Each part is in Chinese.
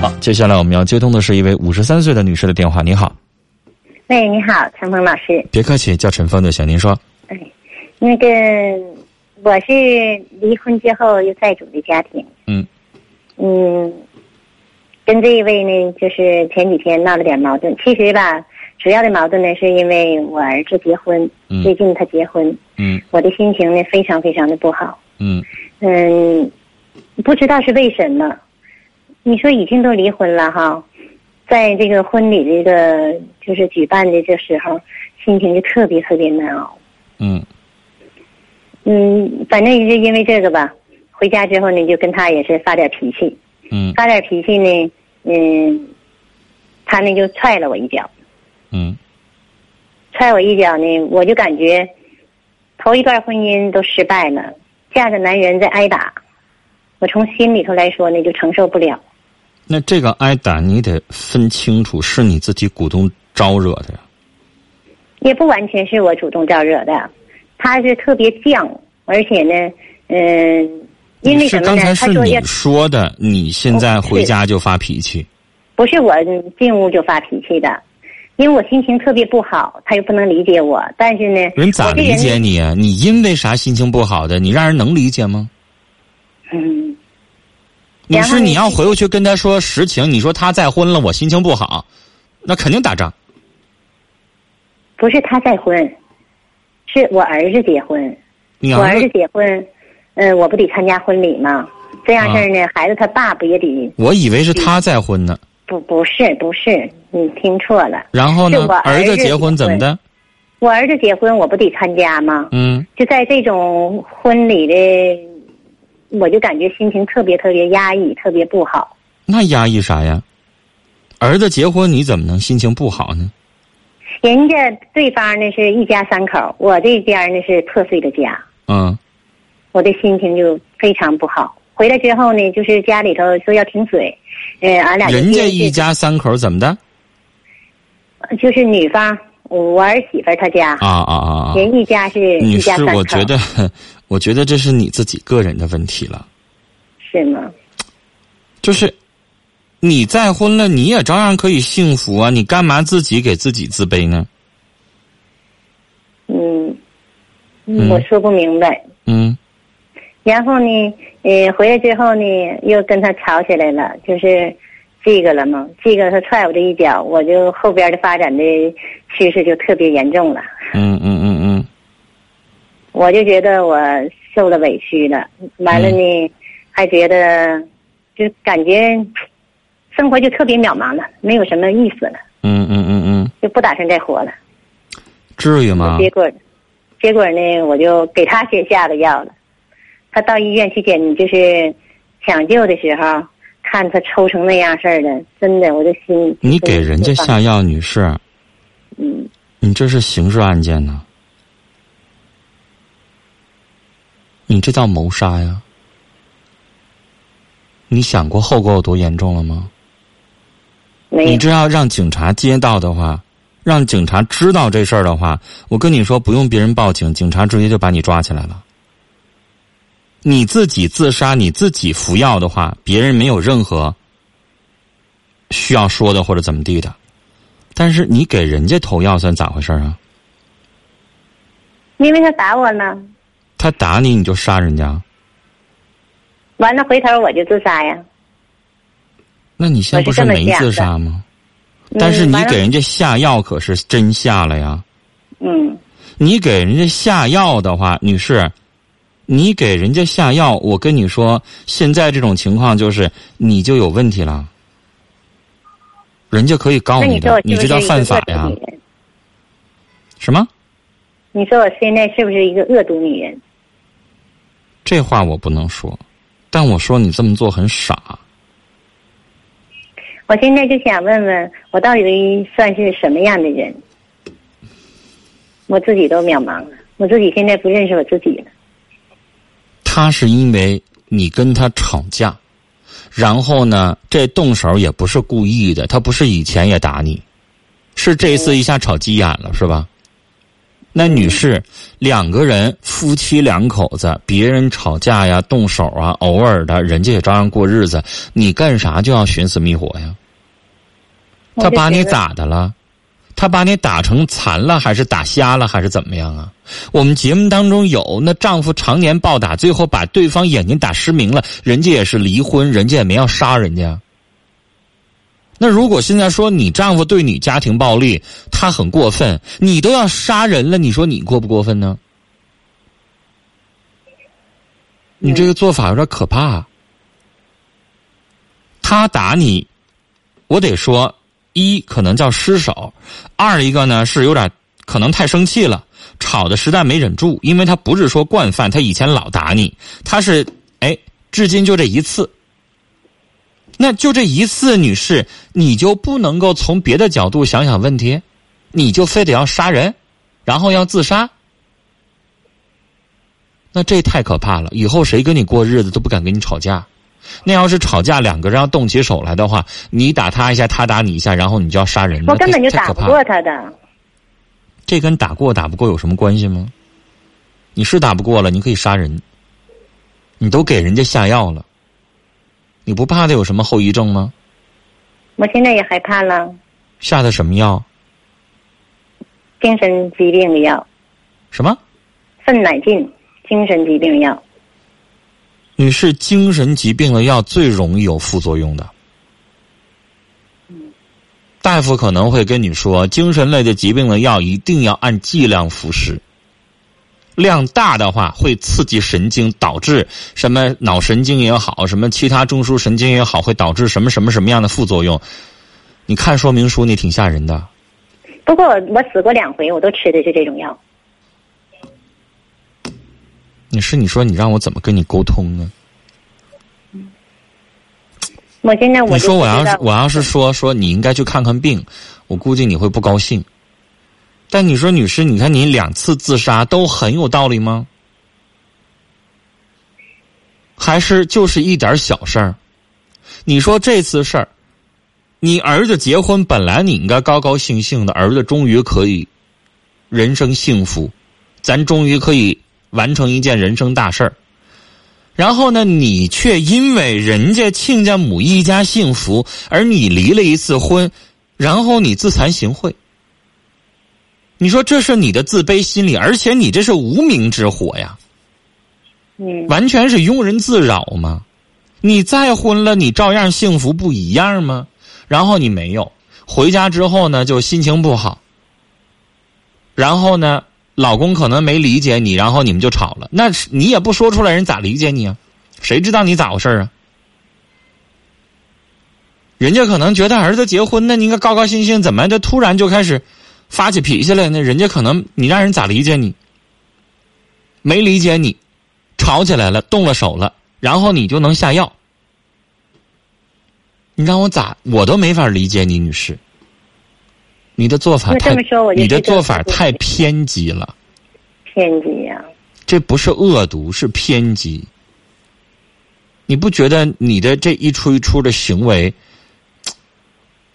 好，接下来我们要接通的是一位五十三岁的女士的电话。你好，喂，你好，陈峰老师。别客气，叫陈峰就行。您说，哎，那个我是离婚之后又再组的家庭，嗯嗯，跟这一位呢，就是前几天闹了点矛盾。其实吧，主要的矛盾呢，是因为我儿子结婚，嗯最近他结婚，嗯我的心情呢非常非常的不好。嗯嗯，不知道是为什么。你说已经都离婚了哈，在这个婚礼这个就是举办的这时候，心情就特别特别难熬。嗯。嗯，反正也是因为这个吧，回家之后呢，就跟他也是发点脾气，嗯。发点脾气呢，嗯，他呢就踹了我一脚，嗯。踹我一脚呢，我就感觉头一段婚姻都失败了，嫁个男人再挨打，我从心里头来说呢，就承受不了。那这个挨打你得分清楚，是你自己主动招惹的呀。也不完全是我主动招惹的，他是特别犟，而且呢，嗯、因为什么呢？是刚才是你说的，你现在回家就发脾气。不是我进屋就发脾气的，因为我心情特别不好，他又不能理解我。但是呢，人咋理解你啊？你因为啥心情不好的？你让人能理解吗？嗯，你是你要回过去跟他说实情，你说他再婚了，我心情不好，那肯定打仗。不是他再婚，是我儿子结婚。你我儿子儿子，结婚，嗯、我不得参加婚礼吗？这样事儿呢，孩子他爸不也得？我以为是他再婚呢。不，不是，不是，你听错了。然后呢儿子结婚怎么的？我儿子结婚，我不得参加吗？嗯，就在这种婚礼的，我就感觉心情特别特别压抑，特别不好。那压抑啥呀？儿子结婚，你怎么能心情不好呢？人家对方呢是一家三口，我这边呢是破碎的家，嗯我的心情就非常不好。回来之后呢，就是家里头说要停水，呃，俺俩人家一家三口怎么的？就是女方我儿媳妇儿她家，啊啊啊啊！人一家是一家三，口，我觉得，我觉得这是你自己个人的问题了。是吗？就是你再婚了，你也照样可以幸福啊！你干嘛自己给自己自卑呢？嗯，嗯我说不明白。嗯然后呢，呃，回来之后呢，又跟他吵起来了，就是这个了嘛。这个他踹我这一脚，我就后边的发展的趋势就特别严重了。嗯嗯嗯嗯我就觉得我受了委屈了，完了呢，还觉得就感觉生活就特别渺茫了，没有什么意思了，嗯嗯嗯嗯，就不打算再活了。至于吗？结果，结果呢，我就给他先下了药了。他到医院去检，就是抢救的时候，看他抽成那样式儿的，真的，我的心。你给人家下药，女士，嗯，你这是刑事案件呢，你这叫谋杀呀！你想过后果有多严重了吗？你这要让警察接到的话，让警察知道这事儿的话，我跟你说，不用别人报警，警察直接就把你抓起来了。你自己自杀，你自己服药的话，别人没有任何需要说的或者怎么地的。但是你给人家投药算咋回事啊？因为他打我了，他打你，你就杀人家？完了回头我就自杀呀。那你现在不是没自杀吗？但是你给人家下药可是真下了呀。嗯你给人家下药的话，女士，你给人家下药，我跟你说，现在这种情况就是你就有问题了，人家可以告你的，你这叫犯法呀？什么？你说我现在是不是一个恶毒女人？这话我不能说，但我说你这么做很傻。我现在就想问问，我到底算是什么样的人？我自己都渺茫了，我自己现在不认识我自己了。他是因为你跟他吵架，然后呢，这动手也不是故意的，他不是以前也打你，是这次一下吵急眼了，是吧？那女士，两个人夫妻两口子，别人吵架呀、动手啊，偶尔的，人家也照样过日子，你干啥就要寻死觅活呀？他把你咋的了？他把你打成残了，还是打瞎了，还是怎么样啊？我们节目当中有那丈夫常年暴打，最后把对方眼睛打失明了，人家也是离婚，人家也没要杀人家。那如果现在说你丈夫对你家庭暴力，他很过分，你都要杀人了，你说你过不过分呢？你这个做法有点可怕。他打你，我得说。一可能叫失手，二一个呢是有点可能太生气了，吵的实在没忍住，因为他不是说惯犯，他以前老打你，他是哎，至今就这一次，那就这一次，女士，你就不能够从别的角度想想问题，你就非得要杀人，然后要自杀，那这太可怕了，以后谁跟你过日子都不敢跟你吵架。那要是吵架，两个人要动起手来的话，你打他一下，他打你一下，然后你就要杀人。我根本就打不过他的。这跟打过打不过有什么关系吗？你是打不过了，你可以杀人。你都给人家下药了，你不怕他有什么后遗症吗？我现在也害怕了。下的什么药？精神疾病的药。什么？芬乃净，精神疾病药。女士，精神疾病的药最容易有副作用的。大夫可能会跟你说，精神类的疾病的药一定要按剂量服食，量大的话会刺激神经，导致什么脑神经也好，什么其他中枢神经也好，会导致什么什么什么样的副作用？你看说明书，你挺吓人的。不过我死过两回，我都吃的是这种药。你是你说你让我怎么跟你沟通呢？我现在我你说我要是我要是说说你应该去看看病，我估计你会不高兴。但你说女士，你看你两次自杀都很有道理吗？还是就是一点小事儿？你说这次事儿，你儿子结婚本来你应该高高兴兴的，儿子终于可以人生幸福，咱终于可以。完成一件人生大事儿，然后呢，你却因为人家亲家母一家幸福，而你离了一次婚，然后你自惭形秽。你说这是你的自卑心理，而且你这是无名之火呀，嗯，完全是庸人自扰嘛。你再婚了，你照样幸福不一样吗？然后你没有回家之后呢，就心情不好，然后呢？老公可能没理解你，然后你们就吵了。那你也不说出来，人咋理解你啊？谁知道你咋回事啊？人家可能觉得儿子结婚，那你应该高高兴兴，怎么就突然就开始发起脾气来？那人家可能你让人咋理解你？没理解你，吵起来了，动了手了，然后你就能下药？你让我咋？我都没法理解你，女士。你的做法太，你的做法太偏激了。偏激呀！这不是恶毒，是偏激。你不觉得你的这一出一出的行为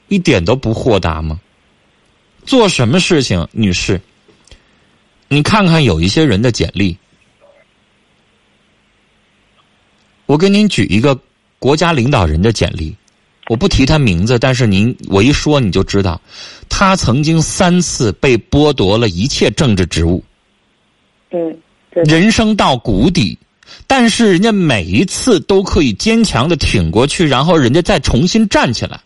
一点都不豁达吗？做什么事情，女士？你看看有一些人的简历，我给您举一个国家领导人的简历。我不提他名字，但是您我一说你就知道，他曾经三次被剥夺了一切政治职务，嗯，人生到谷底，但是人家每一次都可以坚强的挺过去，然后人家再重新站起来。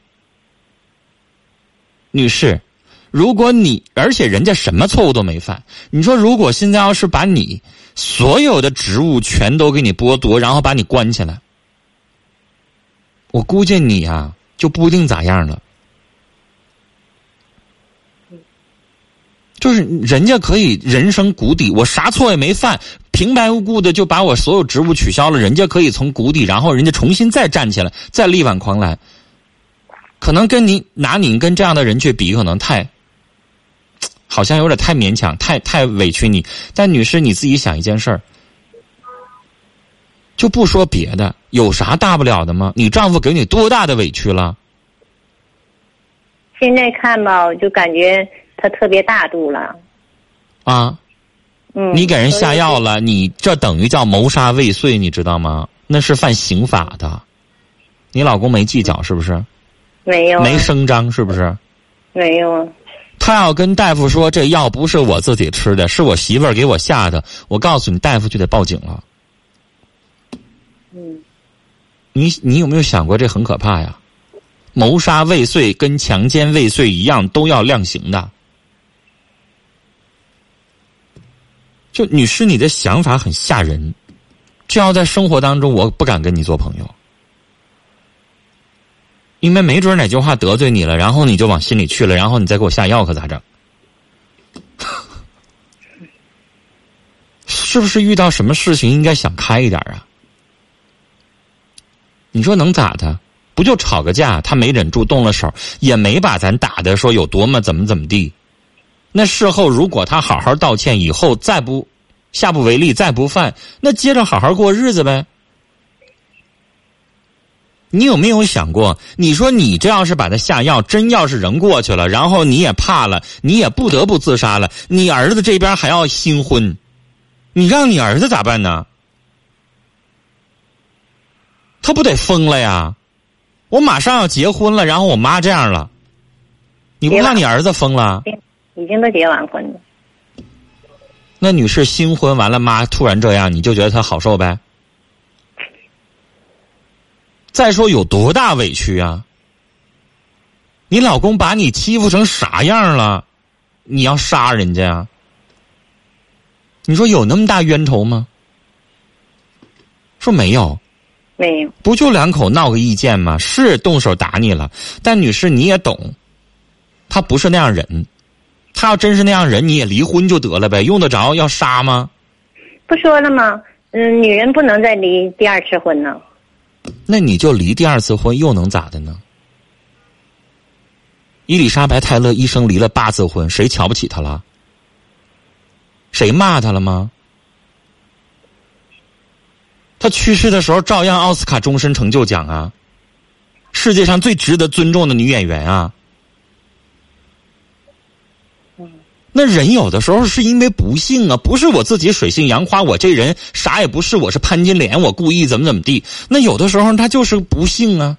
女士，如果你而且人家什么错误都没犯，你说如果现在要是把你所有的职务全都给你剥夺，然后把你关起来。我估计你呀，就不一定咋样了。就是人家可以人生谷底，我啥错也没犯，平白无故的就把我所有职务取消了。人家可以从谷底，然后人家重新再站起来，再力挽狂澜。可能跟你拿你跟这样的人去比，可能太，好像有点太勉强，太太委屈你。但女士，你自己想一件事儿。就不说别的，有啥大不了的吗？你丈夫给你多大的委屈了？现在看吧，我就感觉他特别大度了。啊，嗯，你给人下药了，你这等于叫谋杀未遂，你知道吗？那是犯刑法的。你老公没计较是不是？没有啊没声张是不是？没有啊，他要跟大夫说这药不是我自己吃的，是我媳妇儿给我下的，我告诉你，大夫就得报警了。嗯，你你有没有想过这很可怕呀？谋杀未遂跟强奸未遂一样，都要量刑的。就女士，你的想法很吓人，这要在生活当中，我不敢跟你做朋友，因为没准哪句话得罪你了，然后你就往心里去了，然后你再给我下药，可咋整？是不是遇到什么事情应该想开一点啊？你说能咋的？不就吵个架，他没忍住动了手，也没把咱打的说有多么怎么怎么地。那事后如果他好好道歉，以后再不下不为例，再不犯，那接着好好过日子呗。你有没有想过？你说你这要是把他下药，真要是人过去了，然后你也怕了，你也不得不自杀了，你儿子这边还要新婚，你让你儿子咋办呢？他不得疯了呀！我马上要结婚了，然后我妈这样了，你不怕你儿子疯了？已经都结完婚了。那女士新婚完了，妈突然这样，你就觉得她好受呗？再说有多大委屈啊？你老公把你欺负成啥样了？你要杀人家呀？你说有那么大冤仇吗？说没有，没有，不就两口闹个意见吗？是动手打你了，但女士你也懂，他不是那样人。他要真是那样人，你也离婚就得了呗，用得着要杀吗？不说了吗？嗯，女人不能再离第二次婚呢。那你就离第二次婚又能咋的呢？伊丽莎白·泰勒一生离了八次婚，谁瞧不起她了？谁骂她了吗？她去世的时候照样奥斯卡终身成就奖啊，世界上最值得尊重的女演员啊。那人有的时候是因为不幸啊，不是我自己水性杨花，我这人啥也不是，我是潘金莲，我故意怎么怎么地。那有的时候他就是不幸啊，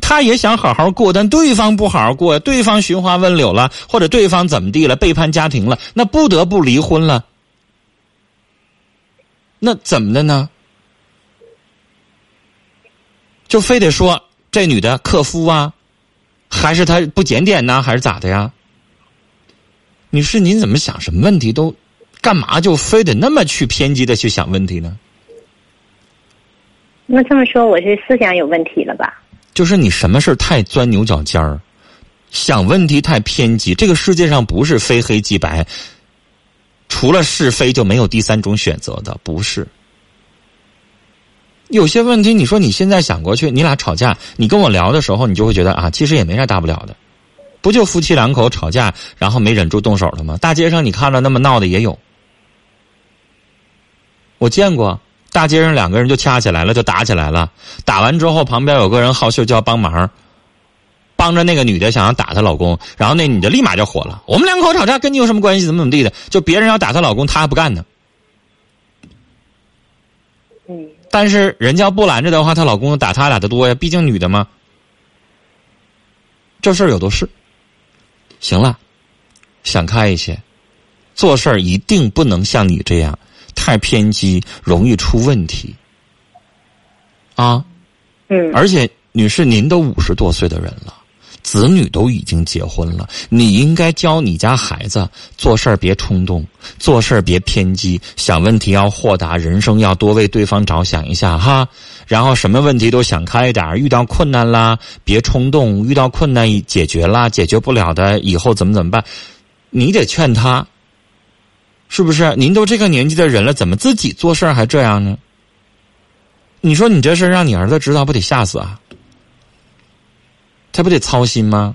他也想好好过，但对方不好好过呀，对方寻花问柳了，或者对方怎么地了，背叛家庭了，那不得不离婚了。那怎么的呢？就非得说这女的克夫啊，还是她不检点呢，还是咋的呀？女士，您怎么想什么问题都，干嘛就非得那么去偏激的去想问题呢？那这么说，我是思想有问题了吧？就是你什么事儿太钻牛角尖儿，想问题太偏激。这个世界上不是非黑即白，除了是非就没有第三种选择的，不是。有些问题，你说你现在想过去，你俩吵架，你跟我聊的时候，你就会觉得啊，其实也没啥大不了的。不就夫妻两口吵架，然后没忍住动手了吗？大街上你看着那么闹的也有，我见过，大街上两个人就掐起来了，就打起来了。打完之后，旁边有个人好心就要帮忙，帮着那个女的想要打她老公，然后那女的立马就火了：“我们两口吵架跟你有什么关系？怎么怎么地的？就别人要打她老公，她还不干呢。嗯，但是人家不拦着的话，她老公打她打的多呀，毕竟女的嘛。这事儿有的是。行了，想开一些，做事儿一定不能像你这样太偏激，容易出问题。啊，嗯，而且女士，您都五十多岁的人了，子女都已经结婚了，你应该教你家孩子做事别冲动，做事别偏激，想问题要豁达，人生要多为对方着想一下哈。然后什么问题都想开一点，遇到困难啦别冲动，遇到困难解决啦，解决不了的以后怎么怎么办？你得劝他，是不是？您都这个年纪的人了，怎么自己做事还这样呢？你说你这事让你儿子知道，不得吓死啊？他不得操心吗？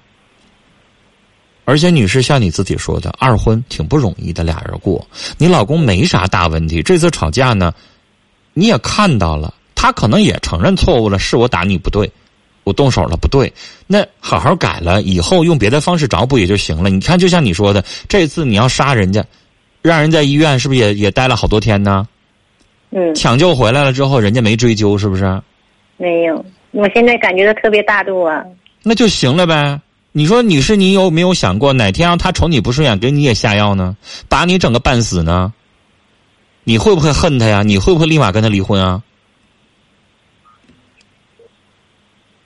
而且，女士像你自己说的，二婚挺不容易的，俩人过，你老公没啥大问题。这次吵架呢，你也看到了。他可能也承认错误了，是我打你不对，我动手了不对，那好好改了，以后用别的方式找补也就行了。你看，就像你说的，这次你要杀人家，让人在医院是不是也也待了好多天呢？嗯，抢救回来了之后，人家没追究，是不是？没有。我现在感觉到特别大度啊。那就行了呗。你说女士，你有没有想过哪天让他瞅你不顺眼，给你也下药呢？把你整个半死呢？你会不会恨他呀？你会不会立马跟他离婚啊？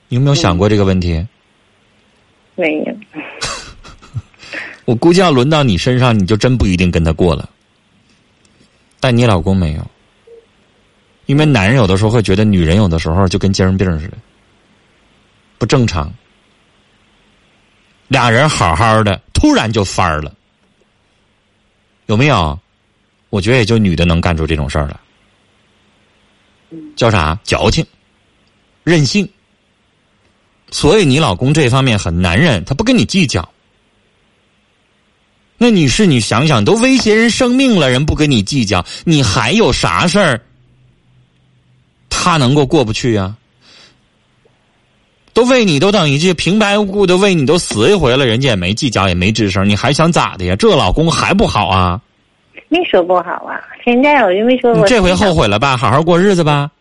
你有没有想过这个问题？没有。我估计要轮到你身上，你就真不一定跟他过了。但你老公没有，因为男人有的时候会觉得女人有的时候就跟精神病似的，不正常。俩人好好的，突然就翻了，有没有？我觉得也就女的能干出这种事儿来，叫啥？矫情、任性。所以你老公这方面很男人，他不跟你计较。那女士，你想想，都威胁人生命了，人不跟你计较，你还有啥事儿？他能够过不去呀？都为你都等于这平白无故的为你都死一回了，人家也没计较，也没吱声，你还想咋的呀？这老公还不好啊？没说不好啊，现在我就没说我。这回后悔了吧？好好过日子吧。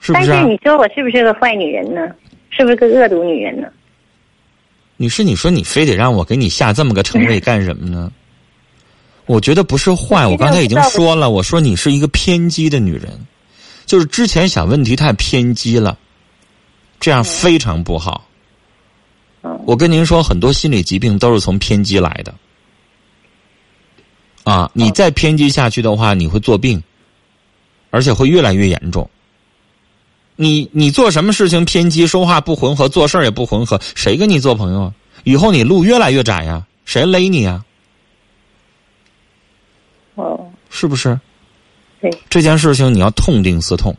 是不是？但是你说我是不是个坏女人呢？是不是个恶毒女人呢？女士，你说你非得让我给你下这么个称谓干什么呢？我觉得不是坏，我刚才已经说了，我说你是一个偏激的女人，就是之前想问题太偏激了，这样非常不好。我跟您说，很多心理疾病都是从偏激来的。啊，你再偏激下去的话，你会作病，而且会越来越严重。你你做什么事情偏激，说话不浑合，做事儿也不浑合，谁跟你做朋友啊？以后你路越来越窄呀，谁勒你呀？哦，是不是？对，这件事情你要痛定思痛，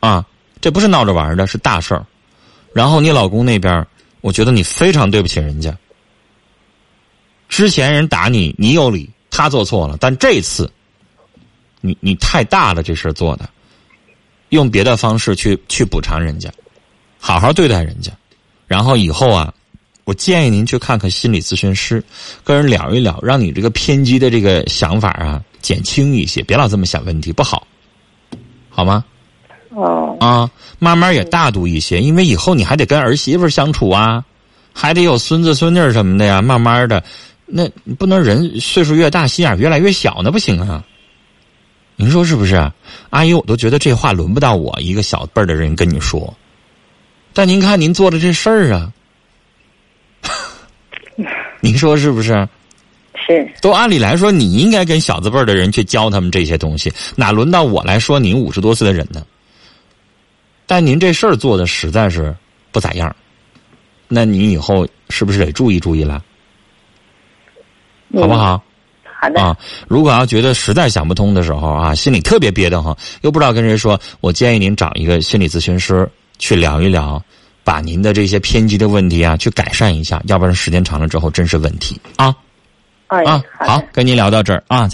啊，这不是闹着玩的，是大事儿。然后你老公那边，我觉得你非常对不起人家。之前人打你，你有理，他做错了，但这次，你你太大了，这事做的。用别的方式去去补偿人家，好好对待人家，然后以后啊，我建议您去看看心理咨询师，跟人聊一聊，让你这个偏激的这个想法啊减轻一些，别老这么想问题，不好，好吗？哦。啊，慢慢也大度一些，因为以后你还得跟儿媳妇相处啊，还得有孙子孙女什么的呀，慢慢的，那不能人岁数越大心眼越来越小，那不行啊。您说是不是，阿姨？我都觉得这话轮不到我一个小辈儿的人跟你说。但您看您做的这事儿啊，您说是不是？是。都按理来说，你应该跟小字辈儿的人去教他们这些东西，哪轮到我来说您五十多岁的人呢？但您这事儿做的实在是不咋样，那你以后是不是得注意注意了？好不好？啊，如果要觉得实在想不通的时候啊，心里特别憋得慌，又不知道跟谁说，我建议您找一个心理咨询师去聊一聊，把您的这些偏激的问题啊去改善一下，要不然时间长了之后真是问题啊。啊，好，跟您聊到这儿啊，再。